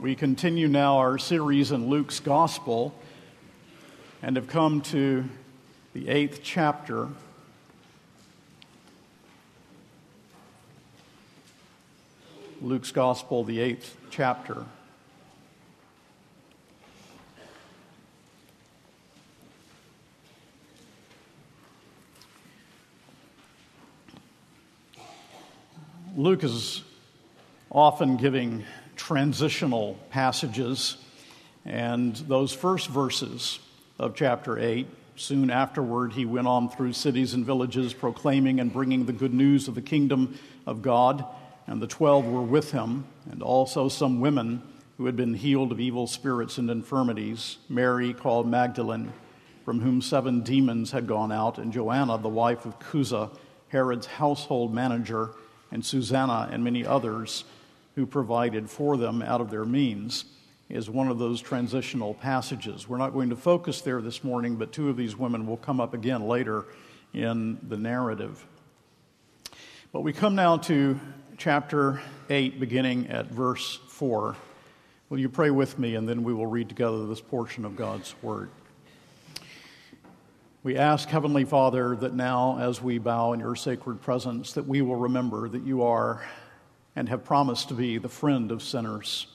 We continue now our series in Luke's Gospel and have come to the eighth chapter. Luke's Gospel, the eighth chapter. Luke is often giving transitional passages, and those first verses of chapter 8, soon afterward, he went on through cities and villages proclaiming and bringing the good news of the kingdom of God, and the twelve were with him, and also some women who had been healed of evil spirits and infirmities Mary, called Magdalene, from whom seven demons had gone out, and Joanna, the wife of Chuza, Herod's household manager, and Susanna, and many others who provided for them out of their means is one of those transitional passages. We're not going to focus there this morning, but two of these women will come up again later in the narrative. But we come now to chapter 8, beginning at verse 4. Will you pray with me, and then we will read together this portion of God's Word. We ask, Heavenly Father, that now, as we bow in your sacred presence, that we will remember that you are and have promised to be the friend of sinners.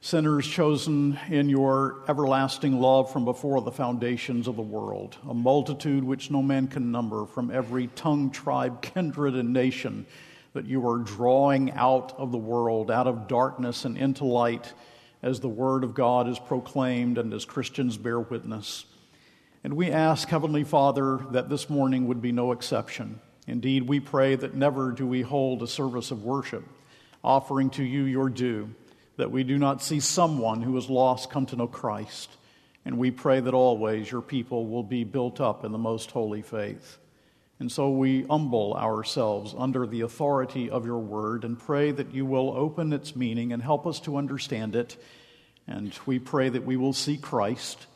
Sinners chosen in your everlasting love from before the foundations of the world, a multitude which no man can number from every tongue, tribe, kindred, and nation that you are drawing out of the world, out of darkness and into light, as the word of God is proclaimed and as Christians bear witness. And we ask, Heavenly Father, that this morning would be no exception. Indeed, we pray that never do we hold a service of worship, offering to you your due, that we do not see someone who is lost come to know Christ. And we pray that always your people will be built up in the most holy faith. And so we humble ourselves under the authority of your word and pray that you will open its meaning and help us to understand it. And we pray that we will see Christ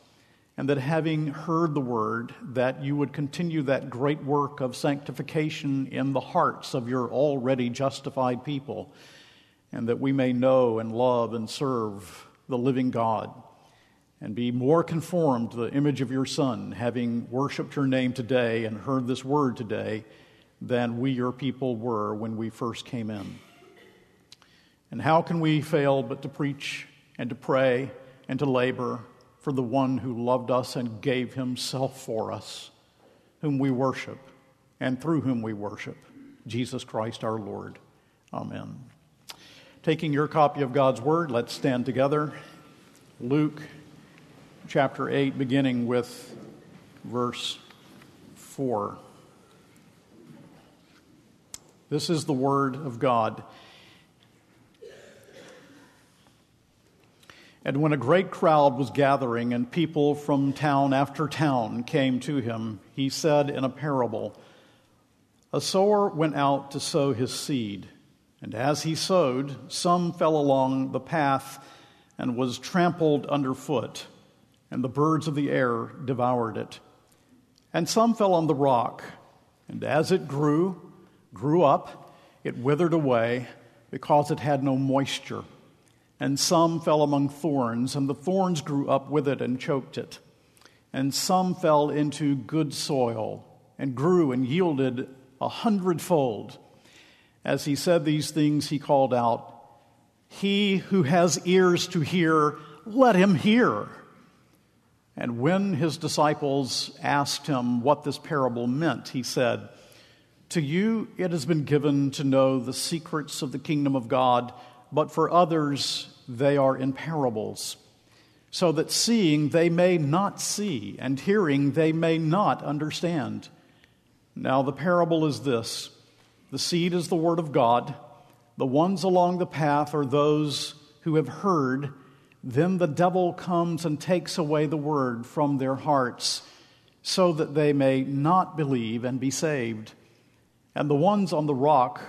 and that having heard the word, that you would continue that great work of sanctification in the hearts of your already justified people, and that we may know and love and serve the living God and be more conformed to the image of your Son, having worshiped your name today and heard this word today, than we, your people, were when we first came in. And how can we fail but to preach and to pray and to labor for the one who loved us and gave himself for us, whom we worship and through whom we worship, Jesus Christ our Lord. Amen. Taking your copy of God's Word, let's stand together. Luke chapter 8, beginning with verse 4. This is the Word of God. And when a great crowd was gathering and people from town after town came to him, he said in a parable A sower went out to sow his seed. And as he sowed, some fell along the path and was trampled underfoot, and the birds of the air devoured it. And some fell on the rock, and as it grew, grew up, it withered away because it had no moisture and some fell among thorns, and the thorns grew up with it and choked it. And some fell into good soil and grew and yielded a hundredfold. As he said these things, he called out, He who has ears to hear, let him hear. And when his disciples asked him what this parable meant, he said, To you it has been given to know the secrets of the kingdom of God, but for others they are in parables, so that seeing they may not see, and hearing they may not understand. Now, the parable is this the seed is the word of God, the ones along the path are those who have heard. Then the devil comes and takes away the word from their hearts, so that they may not believe and be saved. And the ones on the rock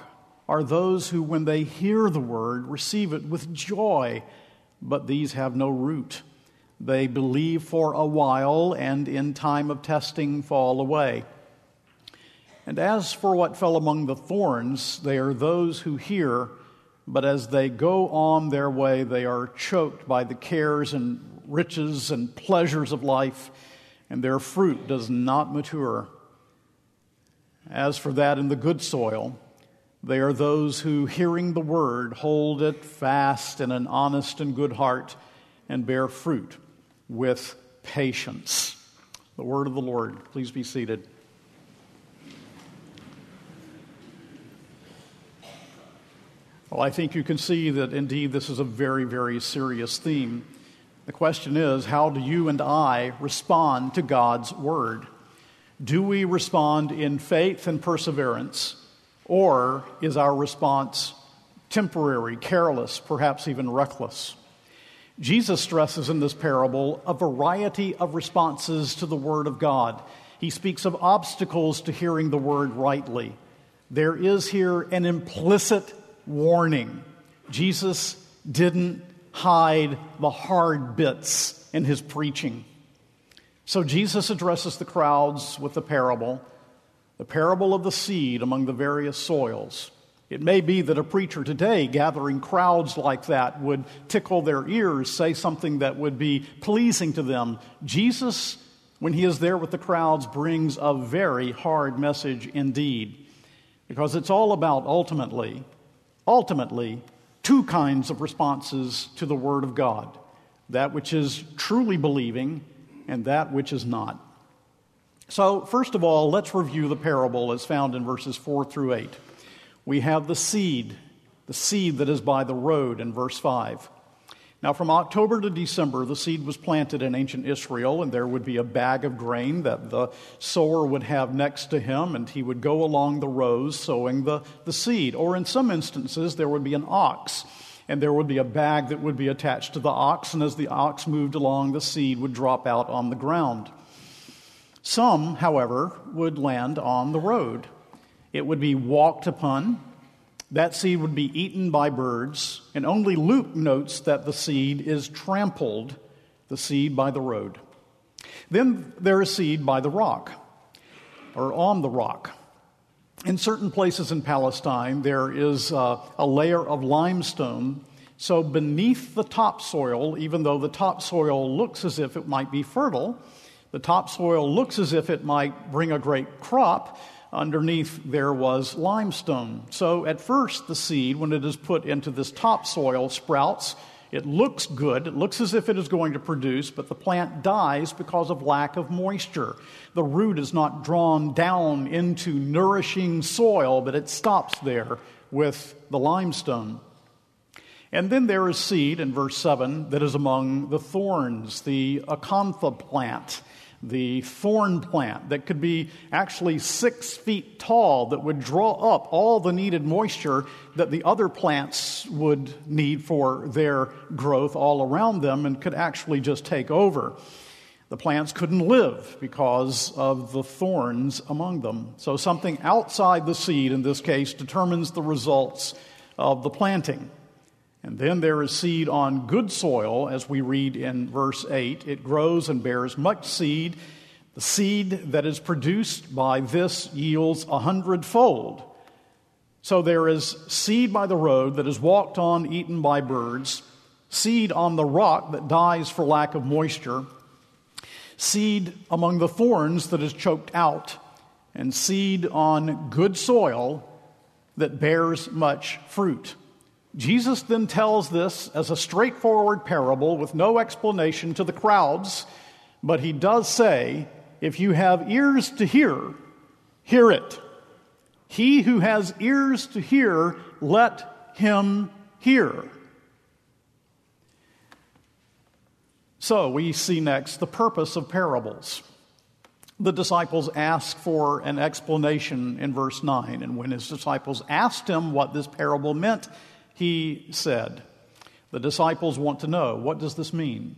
are those who, when they hear the word, receive it with joy, but these have no root. They believe for a while and in time of testing fall away. And as for what fell among the thorns, they are those who hear, but as they go on their way, they are choked by the cares and riches and pleasures of life, and their fruit does not mature. As for that in the good soil, they are those who, hearing the word, hold it fast in an honest and good heart and bear fruit with patience. The word of the Lord. Please be seated. Well, I think you can see that indeed this is a very, very serious theme. The question is how do you and I respond to God's word? Do we respond in faith and perseverance, or is our response temporary, careless, perhaps even reckless? Jesus stresses in this parable a variety of responses to the Word of God. He speaks of obstacles to hearing the Word rightly. There is here an implicit warning. Jesus didn't hide the hard bits in his preaching. So Jesus addresses the crowds with the parable, the parable of the seed among the various soils. It may be that a preacher today gathering crowds like that would tickle their ears, say something that would be pleasing to them. Jesus, when he is there with the crowds, brings a very hard message indeed, because it's all about ultimately ultimately two kinds of responses to the Word of God that which is truly believing and that which is not. So, first of all, let's review the parable as found in verses 4 through 8. We have the seed, the seed that is by the road in verse 5. Now, from October to December, the seed was planted in ancient Israel, and there would be a bag of grain that the sower would have next to him, and he would go along the rows sowing the, the seed. Or in some instances, there would be an ox, and there would be a bag that would be attached to the ox, and as the ox moved along, the seed would drop out on the ground. Some, however, would land on the road. It would be walked upon, that seed would be eaten by birds, and only Luke notes that the seed is trampled, the seed by the road. Then there is seed by the rock, or on the rock. In certain places in Palestine, there is uh, a layer of limestone. So, beneath the topsoil, even though the topsoil looks as if it might be fertile, the topsoil looks as if it might bring a great crop, underneath there was limestone. So at first, the seed, when it is put into this topsoil, sprouts. It looks good. It looks as if it is going to produce, but the plant dies because of lack of moisture. The root is not drawn down into nourishing soil, but it stops there with the limestone. And then there is seed in verse 7 that is among the thorns, the acantha plant the thorn plant that could be actually six feet tall that would draw up all the needed moisture that the other plants would need for their growth all around them and could actually just take over. The plants couldn't live because of the thorns among them. So, something outside the seed, in this case, determines the results of the planting. And then there is seed on good soil, as we read in verse 8. It grows and bears much seed. The seed that is produced by this yields a hundredfold. So there is seed by the road that is walked on, eaten by birds, seed on the rock that dies for lack of moisture, seed among the thorns that is choked out, and seed on good soil that bears much fruit. Jesus then tells this as a straightforward parable with no explanation to the crowds, but he does say, If you have ears to hear, hear it. He who has ears to hear, let him hear. So we see next the purpose of parables. The disciples ask for an explanation in verse 9, and when his disciples asked him what this parable meant, he said. The disciples want to know what does this mean?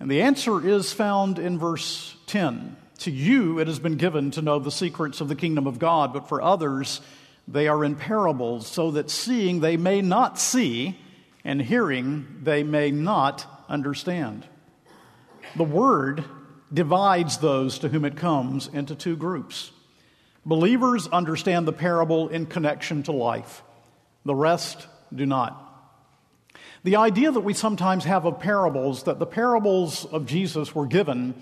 And the answer is found in verse 10. To you it has been given to know the secrets of the kingdom of God, but for others they are in parables, so that seeing they may not see, and hearing they may not understand. The word divides those to whom it comes into two groups. Believers understand the parable in connection to life. The rest do not. The idea that we sometimes have of parables, that the parables of Jesus were given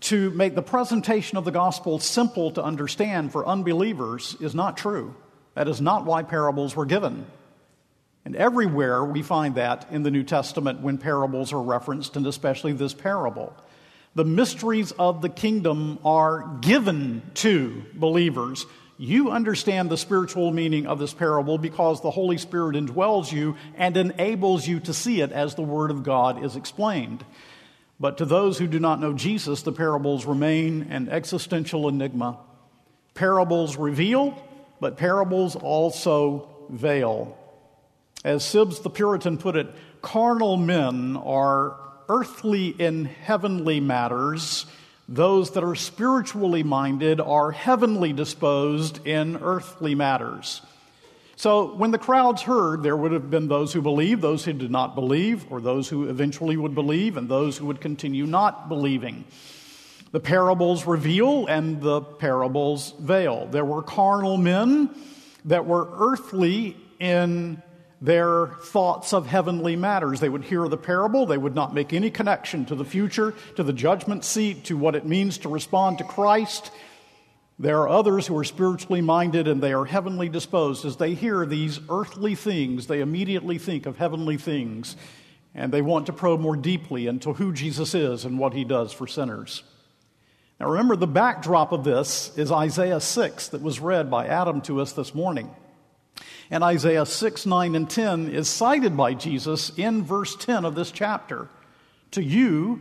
to make the presentation of the gospel simple to understand for unbelievers, is not true. That is not why parables were given. And everywhere we find that in the New Testament when parables are referenced, and especially this parable. The mysteries of the kingdom are given to believers. You understand the spiritual meaning of this parable because the Holy Spirit indwells you and enables you to see it as the Word of God is explained. But to those who do not know Jesus, the parables remain an existential enigma. Parables reveal, but parables also veil. As Sibbes the Puritan put it, carnal men are earthly in heavenly matters. Those that are spiritually minded are heavenly disposed in earthly matters. So when the crowds heard, there would have been those who believed, those who did not believe, or those who eventually would believe, and those who would continue not believing. The parables reveal and the parables veil. There were carnal men that were earthly in their thoughts of heavenly matters. They would hear the parable, they would not make any connection to the future, to the judgment seat, to what it means to respond to Christ. There are others who are spiritually minded and they are heavenly disposed. As they hear these earthly things, they immediately think of heavenly things and they want to probe more deeply into who Jesus is and what he does for sinners. Now remember, the backdrop of this is Isaiah 6 that was read by Adam to us this morning. And Isaiah 6, 9, and 10 is cited by Jesus in verse 10 of this chapter. To you,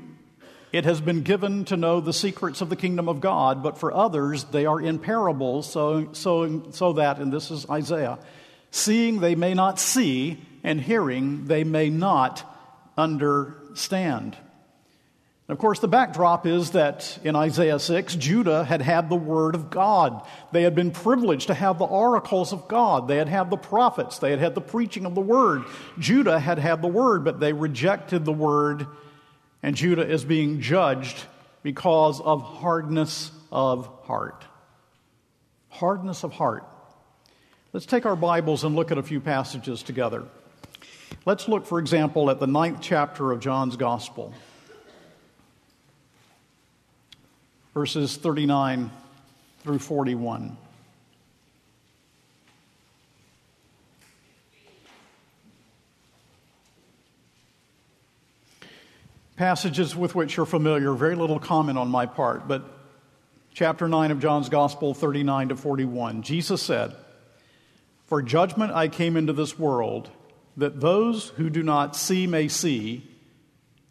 it has been given to know the secrets of the kingdom of God, but for others, they are in parables, so, so, so that, and this is Isaiah, seeing they may not see, and hearing they may not understand. Of course, the backdrop is that in Isaiah 6, Judah had had the word of God. They had been privileged to have the oracles of God. They had had the prophets. They had had the preaching of the word. Judah had had the word, but they rejected the word, and Judah is being judged because of hardness of heart. Hardness of heart. Let's take our Bibles and look at a few passages together. Let's look, for example, at the ninth chapter of John's Gospel. Verses 39 through 41. Passages with which you're familiar, very little comment on my part, but chapter 9 of John's Gospel, 39 to 41. Jesus said, For judgment I came into this world, that those who do not see may see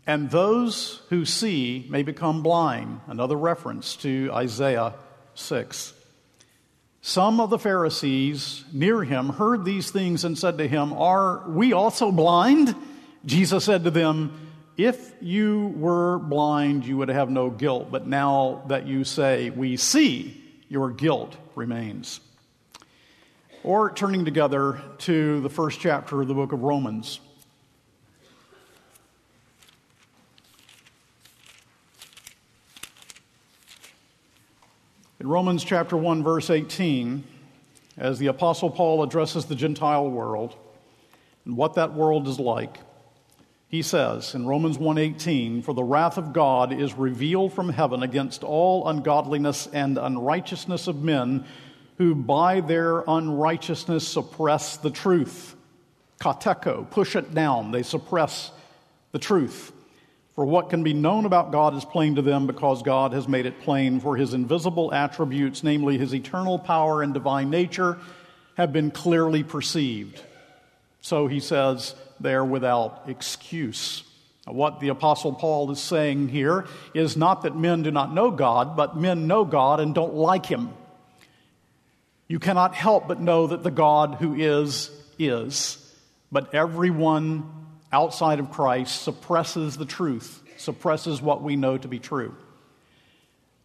and those who see may become blind. Another reference to Isaiah 6. Some of the Pharisees near him heard these things and said to him, Are we also blind? Jesus said to them, If you were blind, you would have no guilt, but now that you say, We see, your guilt remains. Or turning together to the first chapter of the book of Romans. In Romans chapter 1 verse 18, as the apostle Paul addresses the Gentile world and what that world is like, he says in Romans 1:18, "For the wrath of God is revealed from heaven against all ungodliness and unrighteousness of men who by their unrighteousness suppress the truth." Kateko, push it down. They suppress the truth. For what can be known about God is plain to them because God has made it plain, for his invisible attributes, namely his eternal power and divine nature, have been clearly perceived. So he says they're without excuse. What the Apostle Paul is saying here is not that men do not know God, but men know God and don't like him. You cannot help but know that the God who is, is. But everyone outside of Christ suppresses the truth, suppresses what we know to be true.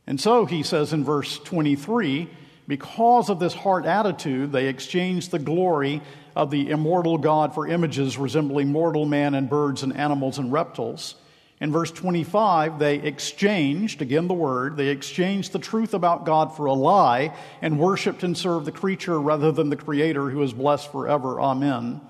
And so he says in verse 23 because of this heart attitude, they exchanged the glory of the immortal God for images resembling mortal man and birds and animals and reptiles. In verse 25, they exchanged, again the word, they exchanged the truth about God for a lie and worshiped and served the creature rather than the Creator who is blessed forever. Amen.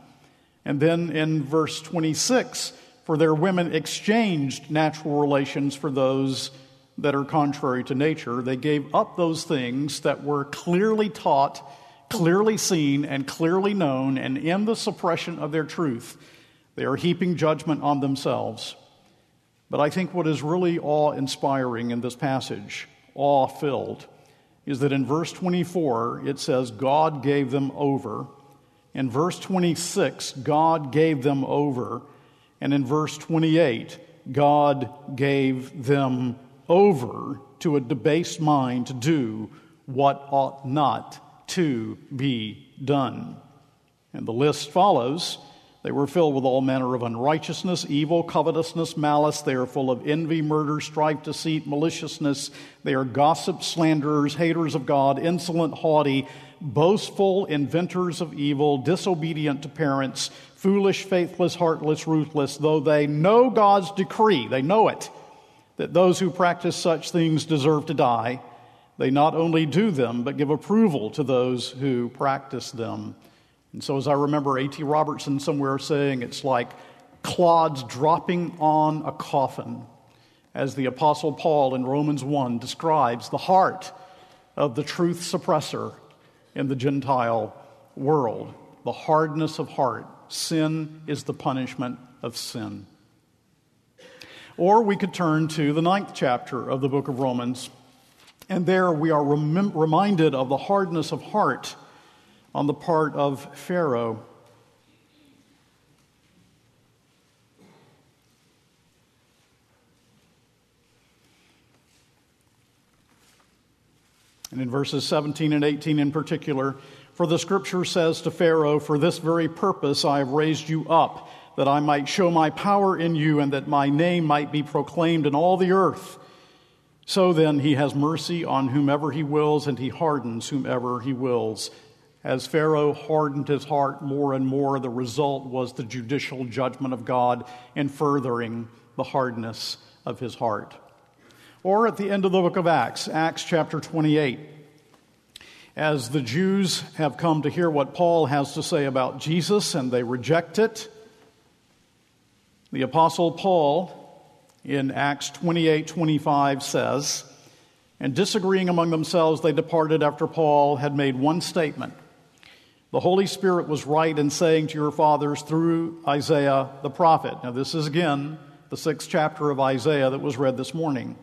And then in verse 26, for their women exchanged natural relations for those that are contrary to nature. They gave up those things that were clearly taught, clearly seen, and clearly known, and in the suppression of their truth, they are heaping judgment on themselves. But I think what is really awe inspiring in this passage, awe filled, is that in verse 24 it says, God gave them over. In verse 26, God gave them over. And in verse 28, God gave them over to a debased mind to do what ought not to be done. And the list follows they were filled with all manner of unrighteousness, evil, covetousness, malice. They are full of envy, murder, strife, deceit, maliciousness. They are gossips, slanderers, haters of God, insolent, haughty, boastful, inventors of evil, disobedient to parents, foolish, faithless, heartless, ruthless. Though they know God's decree, they know it, that those who practice such things deserve to die. They not only do them, but give approval to those who practice them. And so, as I remember A.T. Robertson somewhere saying, it's like clods dropping on a coffin, as the Apostle Paul in Romans 1 describes the heart of the truth suppressor in the Gentile world. The hardness of heart. Sin is the punishment of sin. Or we could turn to the ninth chapter of the book of Romans, and there we are rem- reminded of the hardness of heart on the part of Pharaoh. And in verses 17 and 18 in particular, for the scripture says to Pharaoh, For this very purpose I have raised you up, that I might show my power in you, and that my name might be proclaimed in all the earth. So then he has mercy on whomever he wills, and he hardens whomever he wills. As Pharaoh hardened his heart more and more, the result was the judicial judgment of God in furthering the hardness of his heart. Or at the end of the book of Acts, Acts chapter 28, as the Jews have come to hear what Paul has to say about Jesus and they reject it, the Apostle Paul in Acts 28 25 says, And disagreeing among themselves, they departed after Paul had made one statement. The Holy Spirit was right in saying to your fathers through Isaiah the prophet. Now, this is again the sixth chapter of Isaiah that was read this morning.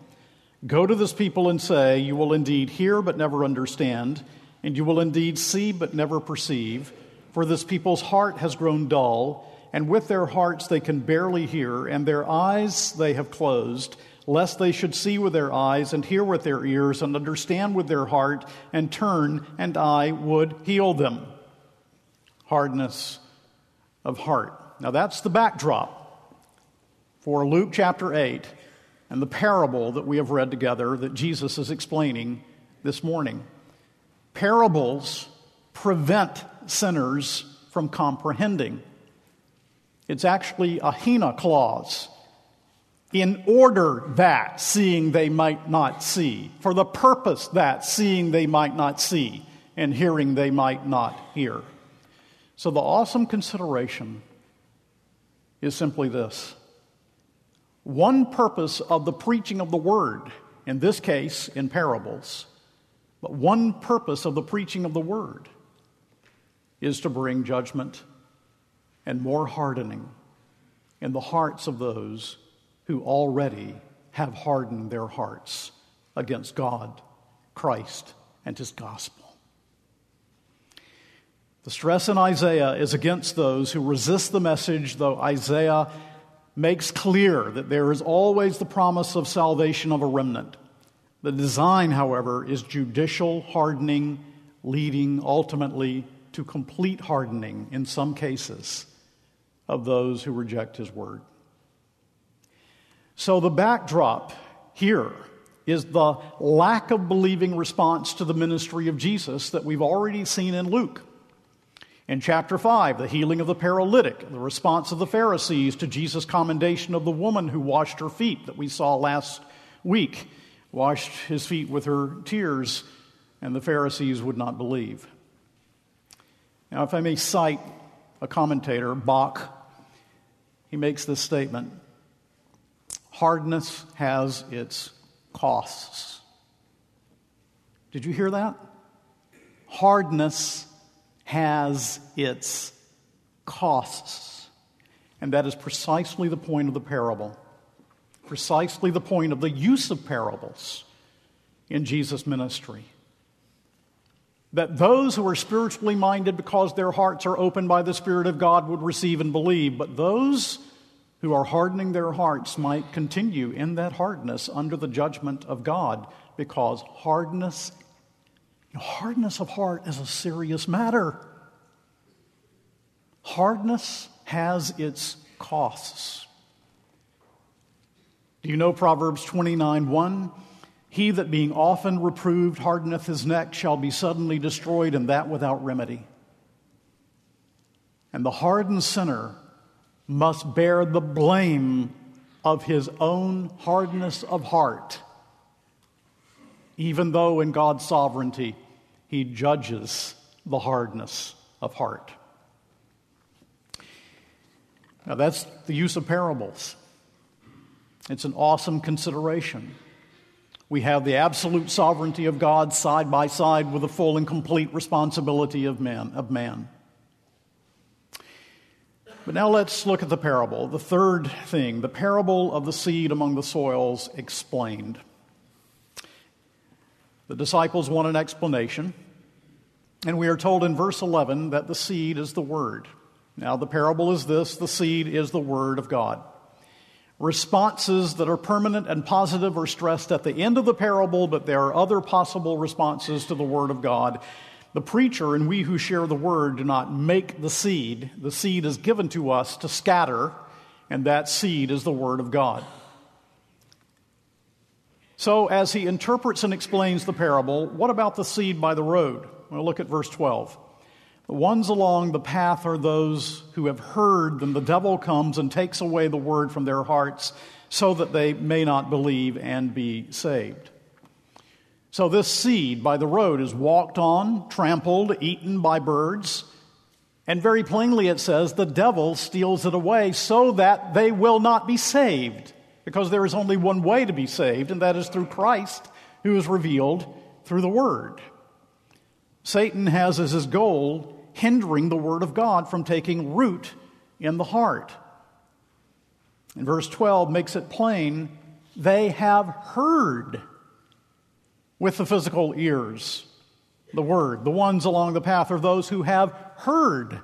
Go to this people and say, You will indeed hear but never understand, and you will indeed see but never perceive. For this people's heart has grown dull, and with their hearts they can barely hear, and their eyes they have closed, lest they should see with their eyes, and hear with their ears, and understand with their heart, and turn, and I would heal them hardness of heart. Now, that's the backdrop for Luke chapter 8 and the parable that we have read together that Jesus is explaining this morning. Parables prevent sinners from comprehending. It's actually a hina clause. In order that seeing they might not see, for the purpose that seeing they might not see, and hearing they might not hear. So, the awesome consideration is simply this one purpose of the preaching of the word, in this case in parables, but one purpose of the preaching of the word is to bring judgment and more hardening in the hearts of those who already have hardened their hearts against God, Christ, and His gospel. The stress in Isaiah is against those who resist the message, though Isaiah makes clear that there is always the promise of salvation of a remnant. The design, however, is judicial hardening, leading ultimately to complete hardening in some cases of those who reject his word. So the backdrop here is the lack of believing response to the ministry of Jesus that we've already seen in Luke. In chapter 5, the healing of the paralytic, the response of the Pharisees to Jesus' commendation of the woman who washed her feet that we saw last week, washed his feet with her tears, and the Pharisees would not believe. Now, if I may cite a commentator, Bock, he makes this statement Hardness has its costs. Did you hear that? Hardness has its costs. And that is precisely the point of the parable, precisely the point of the use of parables in Jesus' ministry. That those who are spiritually minded because their hearts are opened by the Spirit of God would receive and believe, but those who are hardening their hearts might continue in that hardness under the judgment of God because hardness Hardness of heart is a serious matter. Hardness has its costs. Do you know Proverbs 29 1? He that being often reproved hardeneth his neck shall be suddenly destroyed, and that without remedy. And the hardened sinner must bear the blame of his own hardness of heart, even though in God's sovereignty he judges the hardness of heart. Now, that's the use of parables. It's an awesome consideration. We have the absolute sovereignty of God side by side with the full and complete responsibility of man. Of man. But now let's look at the parable. The third thing, the parable of the seed among the soils explained. The disciples want an explanation. And we are told in verse 11 that the seed is the Word. Now, the parable is this the seed is the Word of God. Responses that are permanent and positive are stressed at the end of the parable, but there are other possible responses to the Word of God. The preacher and we who share the Word do not make the seed. The seed is given to us to scatter, and that seed is the Word of God. So, as he interprets and explains the parable, what about the seed by the road? Well, look at verse 12. The ones along the path are those who have heard, then the devil comes and takes away the word from their hearts so that they may not believe and be saved. So, this seed by the road is walked on, trampled, eaten by birds. And very plainly it says the devil steals it away so that they will not be saved. Because there is only one way to be saved, and that is through Christ, who is revealed through the Word. Satan has as his goal hindering the Word of God from taking root in the heart. And verse 12 makes it plain they have heard with the physical ears the Word. The ones along the path are those who have heard.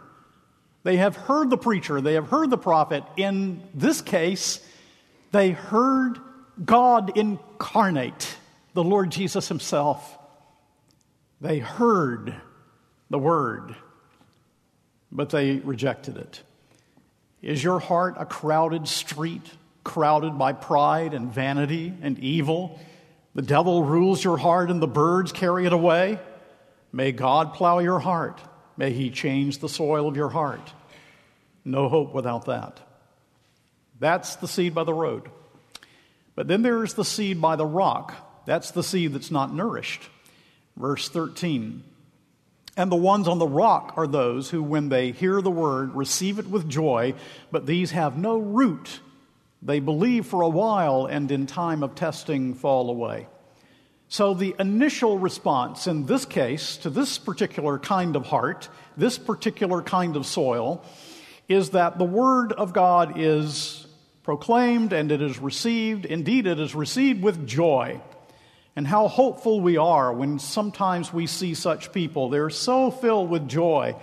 They have heard the preacher, they have heard the prophet. In this case, they heard God incarnate, the Lord Jesus Himself. They heard the word, but they rejected it. Is your heart a crowded street, crowded by pride and vanity and evil? The devil rules your heart and the birds carry it away. May God plow your heart. May he change the soil of your heart. No hope without that. That's the seed by the road. But then there's the seed by the rock. That's the seed that's not nourished. Verse 13. And the ones on the rock are those who, when they hear the word, receive it with joy, but these have no root. They believe for a while and in time of testing fall away. So, the initial response in this case to this particular kind of heart, this particular kind of soil, is that the Word of God is proclaimed and it is received. Indeed, it is received with joy and how hopeful we are when sometimes we see such people. They're so filled with joy.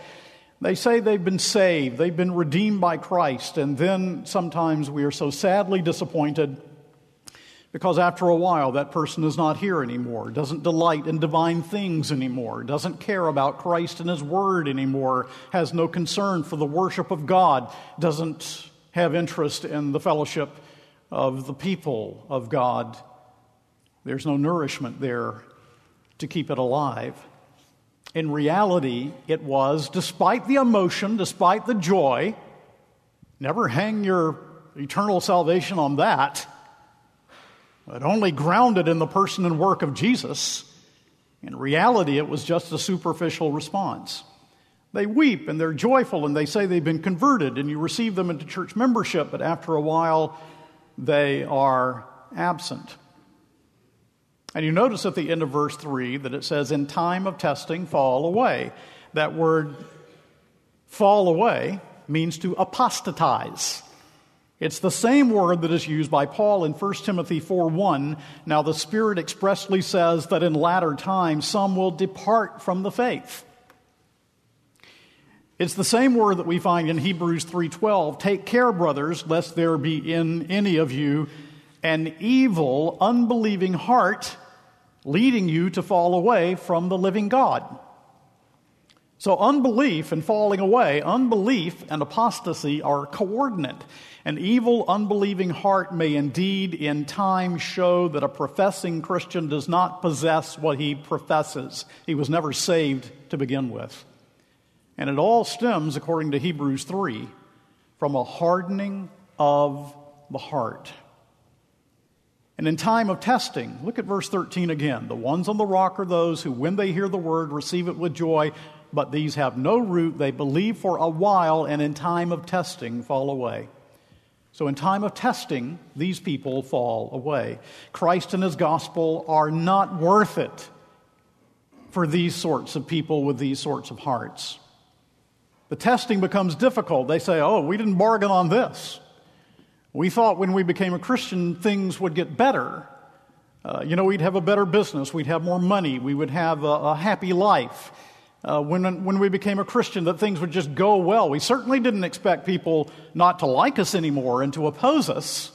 They say they've been saved, they've been redeemed by Christ, and then sometimes we are so sadly disappointed because after a while that person is not here anymore, doesn't delight in divine things anymore, doesn't care about Christ and His Word anymore, has no concern for the worship of God, doesn't have interest in the fellowship of the people of God there's no nourishment there to keep it alive. In reality, it was, despite the emotion, despite the joy, never hang your eternal salvation on that, but only grounded in the person and work of Jesus. In reality, it was just a superficial response. They weep and they're joyful and they say they've been converted and you receive them into church membership, but after a while, they are absent. And you notice at the end of verse 3 that it says, In time of testing, fall away. That word fall away means to apostatize. It's the same word that is used by Paul in 1 Timothy 4:1. Now the Spirit expressly says that in latter times some will depart from the faith. It's the same word that we find in Hebrews 3:12, "Take care, brothers, lest there be in any of you an evil, unbelieving heart leading you to fall away from the living God." So unbelief and falling away, unbelief and apostasy are coordinate. An evil, unbelieving heart may indeed in time show that a professing Christian does not possess what he professes. He was never saved to begin with. And it all stems, according to Hebrews 3, from a hardening of the heart. And in time of testing, look at verse 13 again. The ones on the rock are those who, when they hear the word, receive it with joy, but these have no root. They believe for a while, and in time of testing, fall away. So, in time of testing, these people fall away. Christ and his gospel are not worth it for these sorts of people with these sorts of hearts. The testing becomes difficult. They say, oh, we didn't bargain on this. We thought when we became a Christian, things would get better. Uh, you know, we'd have a better business, we'd have more money, we would have a, a happy life. Uh, when, when we became a Christian, that things would just go well. We certainly didn't expect people not to like us anymore and to oppose us.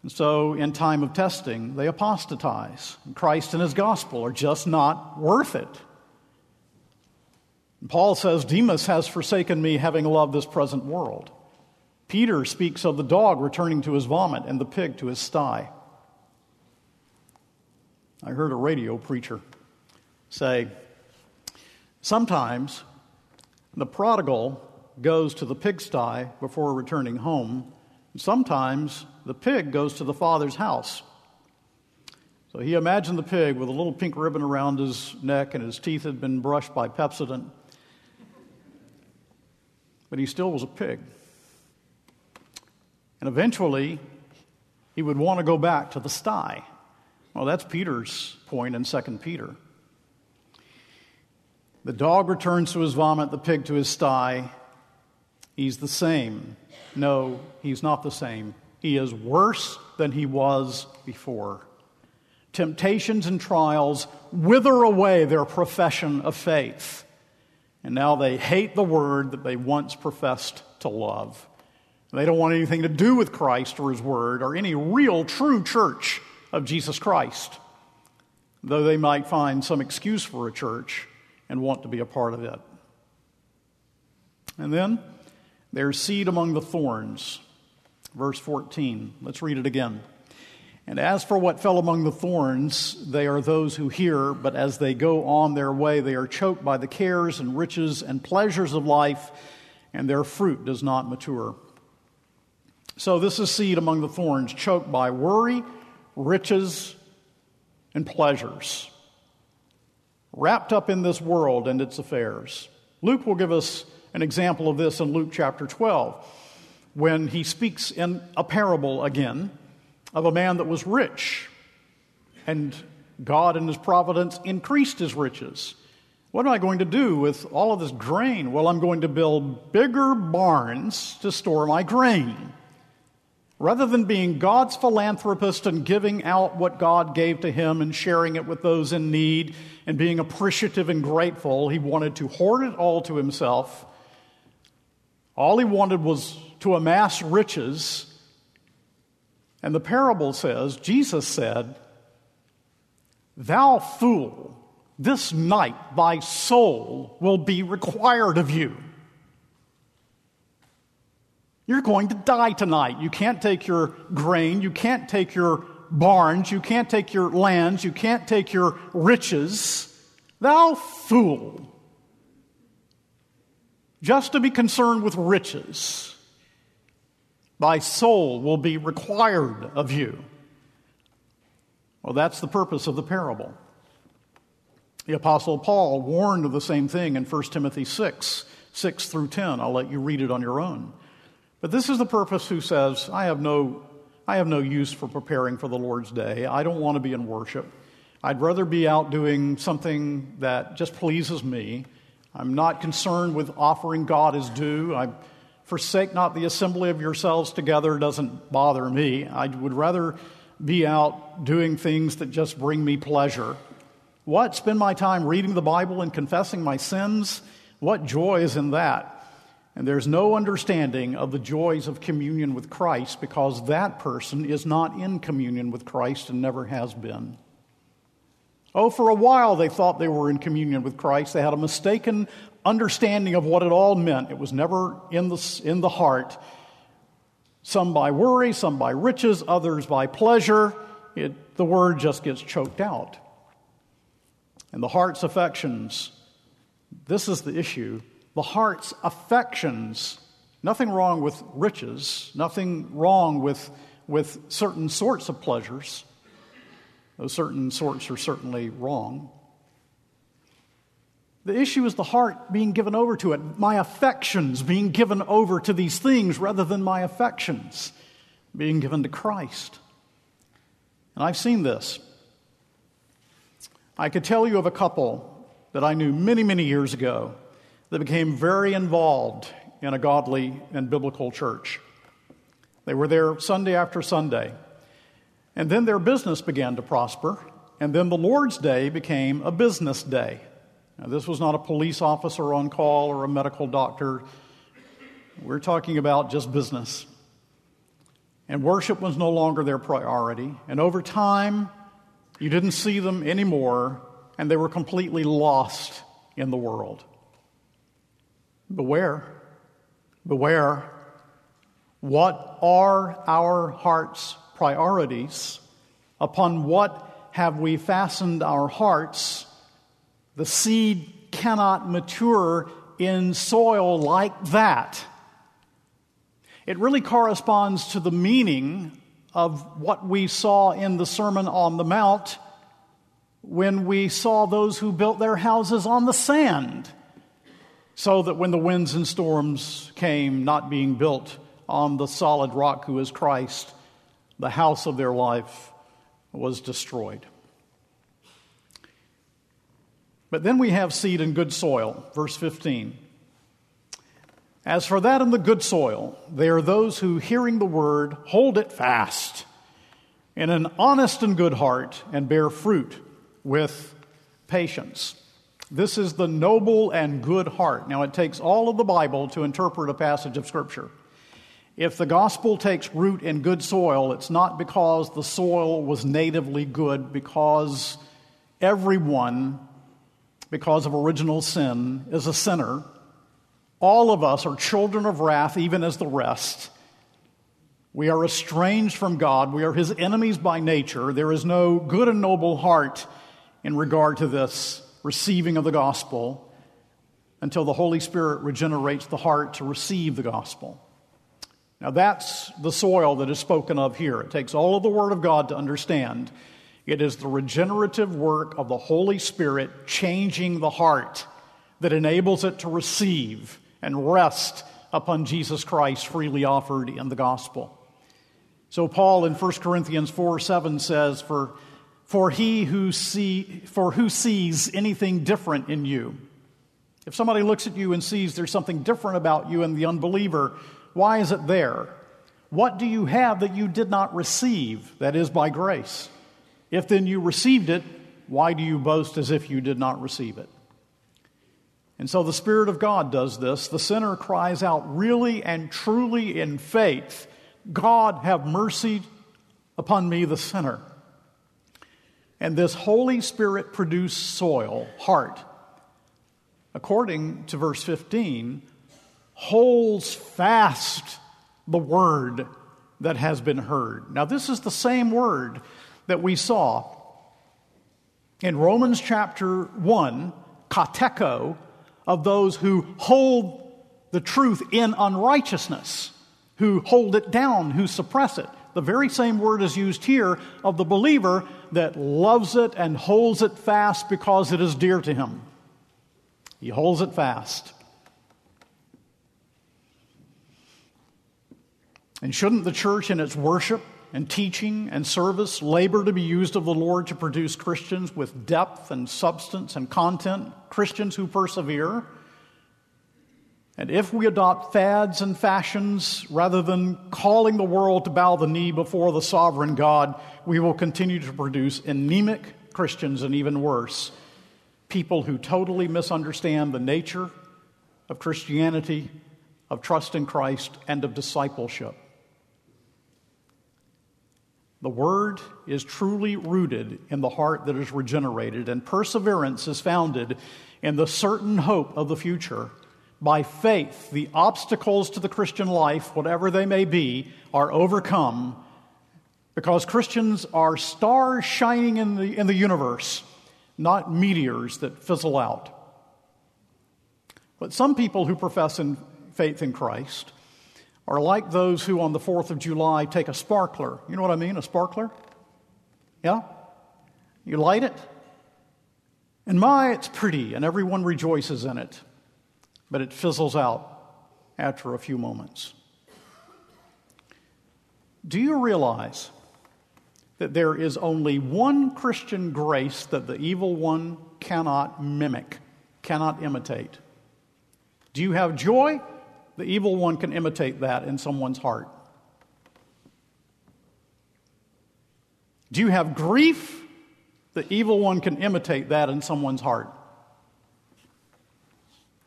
And so, in time of testing, they apostatize. Christ and his gospel are just not worth it. Paul says, Demas has forsaken me, having loved this present world. Peter speaks of the dog returning to his vomit and the pig to his sty. I heard a radio preacher say, Sometimes the prodigal goes to the pigsty before returning home. And sometimes the pig goes to the father's house. So he imagined the pig with a little pink ribbon around his neck and his teeth had been brushed by Pepsodent but he still was a pig. And eventually, he would want to go back to the sty. Well, that's Peter's point in 2 Peter. The dog returns to his vomit, the pig to his sty. He's the same. No, he's not the same. He is worse than he was before. Temptations and trials wither away their profession of faith and now they hate the word that they once professed to love. They don't want anything to do with Christ or His Word or any real, true church of Jesus Christ, though they might find some excuse for a church and want to be a part of it. And then there's seed among the thorns. Verse 14. Let's read it again. And as for what fell among the thorns, they are those who hear, but as they go on their way, they are choked by the cares and riches and pleasures of life, and their fruit does not mature. So, this is seed among the thorns, choked by worry, riches, and pleasures, wrapped up in this world and its affairs. Luke will give us an example of this in Luke chapter 12 when he speaks in a parable again of a man that was rich, and God in his providence increased his riches. What am I going to do with all of this grain? Well, I'm going to build bigger barns to store my grain. Rather than being God's philanthropist and giving out what God gave to him and sharing it with those in need and being appreciative and grateful, he wanted to hoard it all to himself. All he wanted was to amass riches and the parable says, Jesus said, Thou fool, this night thy soul will be required of you. You're going to die tonight. You can't take your grain, you can't take your barns, you can't take your lands, you can't take your riches. Thou fool! Just to be concerned with riches, thy soul will be required of you. Well, that's the purpose of the parable. The Apostle Paul warned of the same thing in 1 Timothy 6 6 through 10. I'll let you read it on your own. But this is the purpose who says, I have no, I have no use for preparing for the Lord's day. I don't want to be in worship. I'd rather be out doing something that just pleases me. I'm not concerned with offering God his due. I forsake not the assembly of yourselves together doesn't bother me. I would rather be out doing things that just bring me pleasure. What? Spend my time reading the Bible and confessing my sins? What joy is in that? And there's no understanding of the joys of communion with Christ because that person is not in communion with Christ and never has been. Oh, for a while they thought they were in communion with Christ. They had a mistaken understanding of what it all meant. It was never in the, in the heart. Some by worry, some by riches, others by pleasure. It, the word just gets choked out. And the heart's affections, this is the issue the heart's affections. Nothing wrong with riches, nothing wrong with, with certain sorts of pleasures. Those certain sorts are certainly wrong. The issue is the heart being given over to it, my affections being given over to these things rather than my affections being given to Christ. And I've seen this. I could tell you of a couple that I knew many, many years ago that became very involved in a godly and biblical church. They were there Sunday after Sunday. And then their business began to prosper, and then the Lord's Day became a business day. Now, this was not a police officer on call or a medical doctor. We're talking about just business. And worship was no longer their priority. And over time, you didn't see them anymore, and they were completely lost in the world. Beware. Beware. What are our heart's priorities? Upon what have we fastened our hearts? The seed cannot mature in soil like that. It really corresponds to the meaning of what we saw in the Sermon on the Mount when we saw those who built their houses on the sand so that when the winds and storms came, not being built on the solid rock who is Christ, the house of their life was destroyed. But then we have seed in good soil, verse 15. As for that in the good soil, they are those who, hearing the word, hold it fast in an honest and good heart and bear fruit with patience. This is the noble and good heart. Now, it takes all of the Bible to interpret a passage of Scripture. If the gospel takes root in good soil, it's not because the soil was natively good, because everyone, because of original sin, is a sinner. All of us are children of wrath, even as the rest. We are estranged from God. We are his enemies by nature. There is no good and noble heart in regard to this receiving of the gospel until the Holy Spirit regenerates the heart to receive the gospel. Now, that's the soil that is spoken of here. It takes all of the Word of God to understand. It is the regenerative work of the Holy Spirit changing the heart that enables it to receive and rest upon Jesus Christ freely offered in the gospel. So, Paul in 1 Corinthians 4 7 says, For for he who see for who sees anything different in you. If somebody looks at you and sees there's something different about you and the unbeliever why is it there? What do you have that you did not receive that is by grace? If then you received it why do you boast as if you did not receive it? And so the spirit of god does this. The sinner cries out really and truly in faith god have mercy upon me the sinner and this Holy Spirit produced soil, heart, according to verse 15, holds fast the word that has been heard. Now, this is the same word that we saw. In Romans chapter 1, katecho, of those who hold the truth in unrighteousness, who hold it down, who suppress it. The very same word is used here of the believer that loves it and holds it fast because it is dear to him. He holds it fast. And shouldn't the church in its worship and teaching and service labor to be used of the Lord to produce Christians with depth and substance and content, Christians who persevere? And if we adopt fads and fashions rather than calling the world to bow the knee before the sovereign God, we will continue to produce anemic Christians and even worse, people who totally misunderstand the nature of Christianity, of trust in Christ, and of discipleship. The Word is truly rooted in the heart that is regenerated, and perseverance is founded in the certain hope of the future by faith, the obstacles to the Christian life, whatever they may be, are overcome because Christians are stars shining in the, in the universe, not meteors that fizzle out. But some people who profess in faith in Christ are like those who on the 4th of July take a sparkler. You know what I mean? A sparkler? Yeah? You light it? And my, it's pretty, and everyone rejoices in it but it fizzles out after a few moments. Do you realize that there is only one Christian grace that the evil one cannot mimic, cannot imitate? Do you have joy? The evil one can imitate that in someone's heart. Do you have grief? The evil one can imitate that in someone's heart.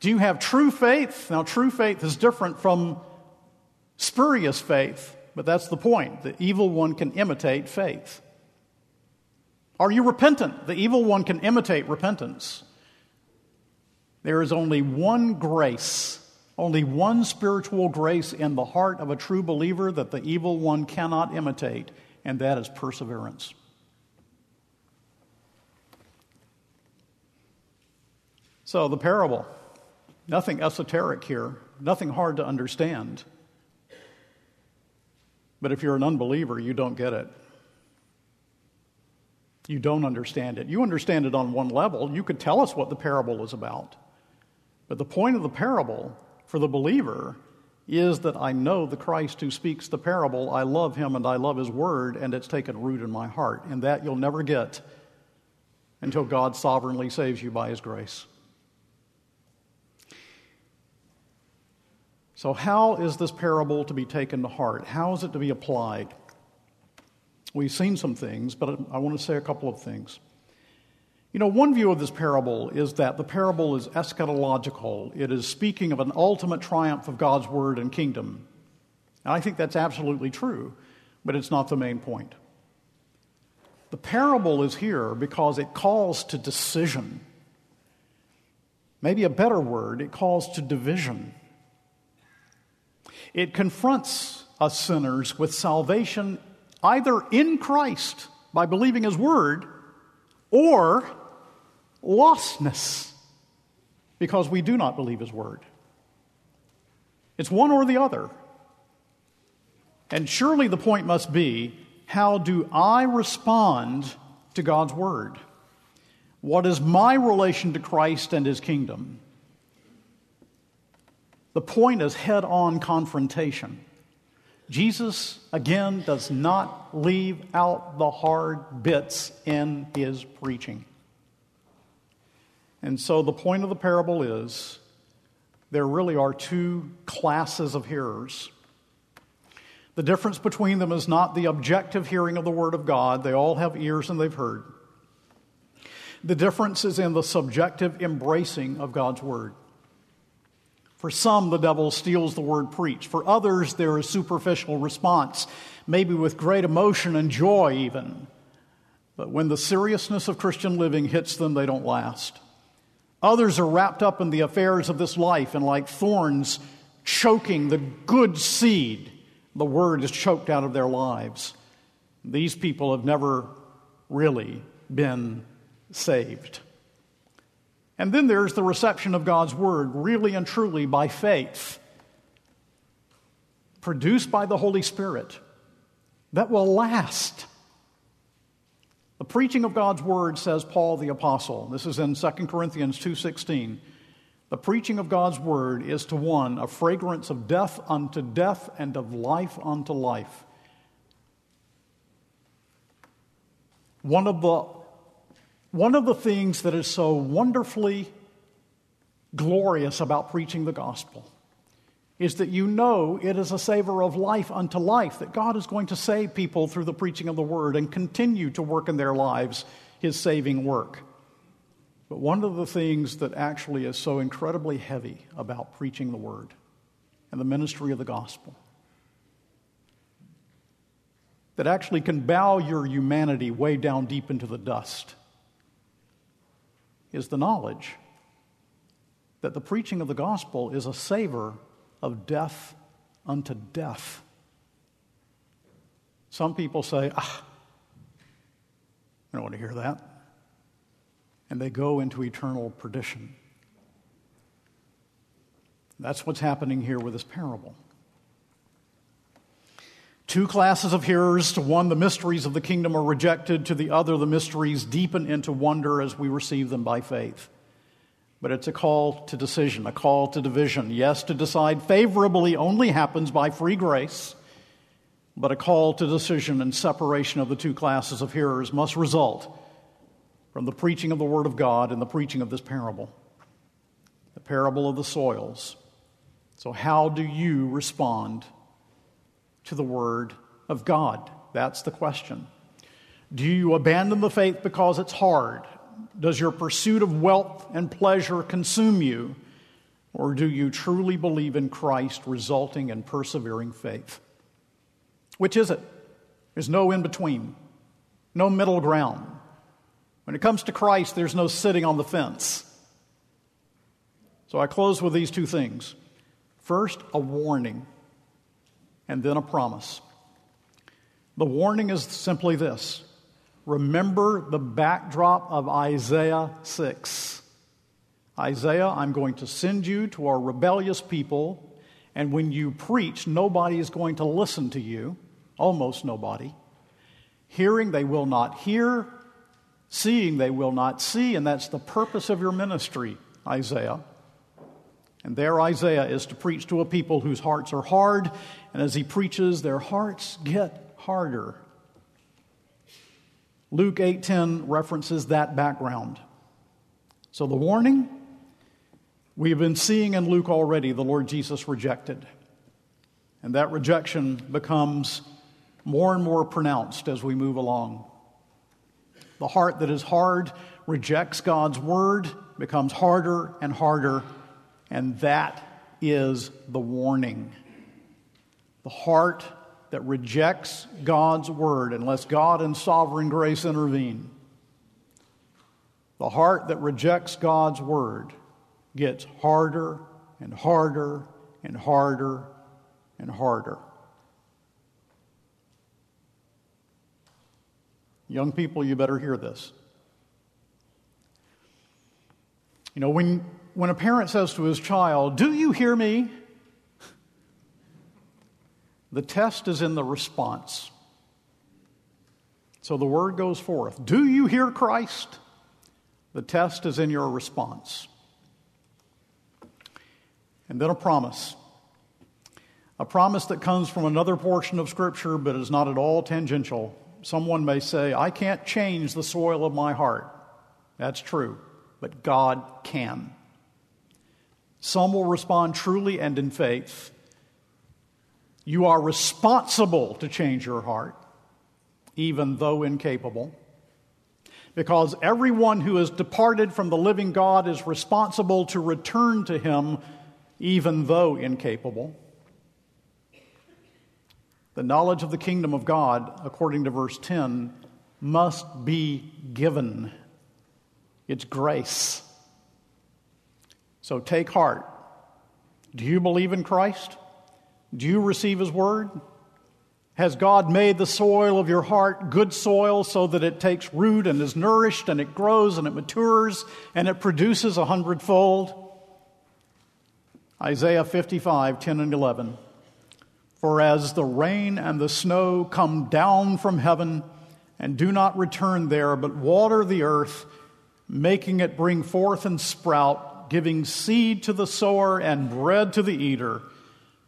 Do you have true faith? Now, true faith is different from spurious faith, but that's the point. The evil one can imitate faith. Are you repentant? The evil one can imitate repentance. There is only one grace, only one spiritual grace in the heart of a true believer that the evil one cannot imitate, and that is perseverance. So, the parable. Nothing esoteric here, nothing hard to understand. But if you're an unbeliever, you don't get it. You don't understand it. You understand it on one level. You could tell us what the parable is about. But the point of the parable for the believer is that I know the Christ who speaks the parable. I love him and I love his word, and it's taken root in my heart. And that you'll never get until God sovereignly saves you by his grace. So, how is this parable to be taken to heart? How is it to be applied? We've seen some things, but I want to say a couple of things. You know, one view of this parable is that the parable is eschatological. It is speaking of an ultimate triumph of God's word and kingdom. And I think that's absolutely true, but it's not the main point. The parable is here because it calls to decision. Maybe a better word, it calls to division. It confronts us sinners with salvation either in Christ by believing His Word or lostness because we do not believe His Word. It's one or the other. And surely the point must be how do I respond to God's Word? What is my relation to Christ and His kingdom? The point is head on confrontation. Jesus, again, does not leave out the hard bits in his preaching. And so the point of the parable is there really are two classes of hearers. The difference between them is not the objective hearing of the Word of God, they all have ears and they've heard. The difference is in the subjective embracing of God's Word. For some, the devil steals the word preach. For others, there is superficial response, maybe with great emotion and joy, even. But when the seriousness of Christian living hits them, they don't last. Others are wrapped up in the affairs of this life, and like thorns choking the good seed, the word is choked out of their lives. These people have never really been saved. And then there's the reception of God's word, really and truly by faith, produced by the Holy Spirit, that will last. The preaching of God's word, says Paul the apostle. This is in 2 Corinthians 2:16. The preaching of God's word is to one a fragrance of death unto death and of life unto life. One of the one of the things that is so wonderfully glorious about preaching the gospel is that you know it is a savor of life unto life, that God is going to save people through the preaching of the word and continue to work in their lives his saving work. But one of the things that actually is so incredibly heavy about preaching the word and the ministry of the gospel that actually can bow your humanity way down deep into the dust is the knowledge that the preaching of the gospel is a savor of death unto death. Some people say, ah, I don't want to hear that. And they go into eternal perdition. That's what's happening here with this parable. Two classes of hearers. To one, the mysteries of the kingdom are rejected. To the other, the mysteries deepen into wonder as we receive them by faith. But it's a call to decision, a call to division. Yes, to decide favorably only happens by free grace, but a call to decision and separation of the two classes of hearers must result from the preaching of the Word of God and the preaching of this parable, the parable of the soils. So, how do you respond to the Word of God? That's the question. Do you abandon the faith because it's hard? Does your pursuit of wealth and pleasure consume you? Or do you truly believe in Christ, resulting in persevering faith? Which is it? There's no in between, no middle ground. When it comes to Christ, there's no sitting on the fence. So I close with these two things. First, a warning and then a promise. The warning is simply this remember the backdrop of Isaiah 6. Isaiah, I'm going to send you to our rebellious people, and when you preach, nobody is going to listen to you, almost nobody. Hearing, they will not hear. Seeing, they will not see, and that's the purpose of your ministry, Isaiah. And there Isaiah is to preach to a people whose hearts are hard, and as he preaches, their hearts get harder. Luke 8:10 references that background. So the warning we have been seeing in Luke already the Lord Jesus rejected. And that rejection becomes more and more pronounced as we move along. The heart that is hard rejects God's word, becomes harder and harder and that is the warning. The heart that rejects God's word unless God and sovereign grace intervene. The heart that rejects God's word gets harder and harder and harder and harder. Young people, you better hear this. You know, when when a parent says to his child, Do you hear me? The test is in the response. So the word goes forth Do you hear Christ? The test is in your response. And then a promise. A promise that comes from another portion of Scripture but is not at all tangential. Someone may say, I can't change the soil of my heart. That's true, but God can. Some will respond truly and in faith. You are responsible to change your heart, even though incapable. Because everyone who has departed from the living God is responsible to return to him, even though incapable. The knowledge of the kingdom of God, according to verse 10, must be given. It's grace. So take heart. Do you believe in Christ? Do you receive His word? Has God made the soil of your heart good soil so that it takes root and is nourished and it grows and it matures and it produces a hundredfold? Isaiah 55, 10 and 11. For as the rain and the snow come down from heaven and do not return there, but water the earth, making it bring forth and sprout, giving seed to the sower and bread to the eater,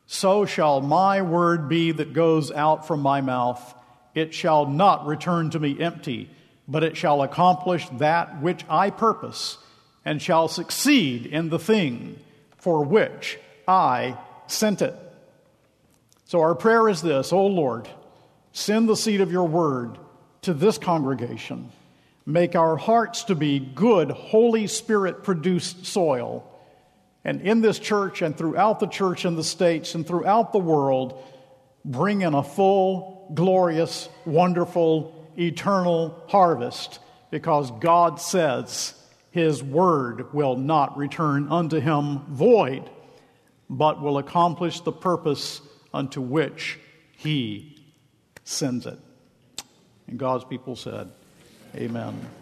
so shall my word be that goes out from my mouth. It shall not return to me empty, but it shall accomplish that which I purpose, and shall succeed in the thing for which I sent it. So our prayer is this O Lord, send the seed of your word to this congregation. Make our hearts to be good, Holy Spirit produced soil and in this church and throughout the church in the States and throughout the world, bring in a full, glorious, wonderful, eternal harvest because God says his word will not return unto him void, but will accomplish the purpose unto which he sends it. And God's people said, Amen.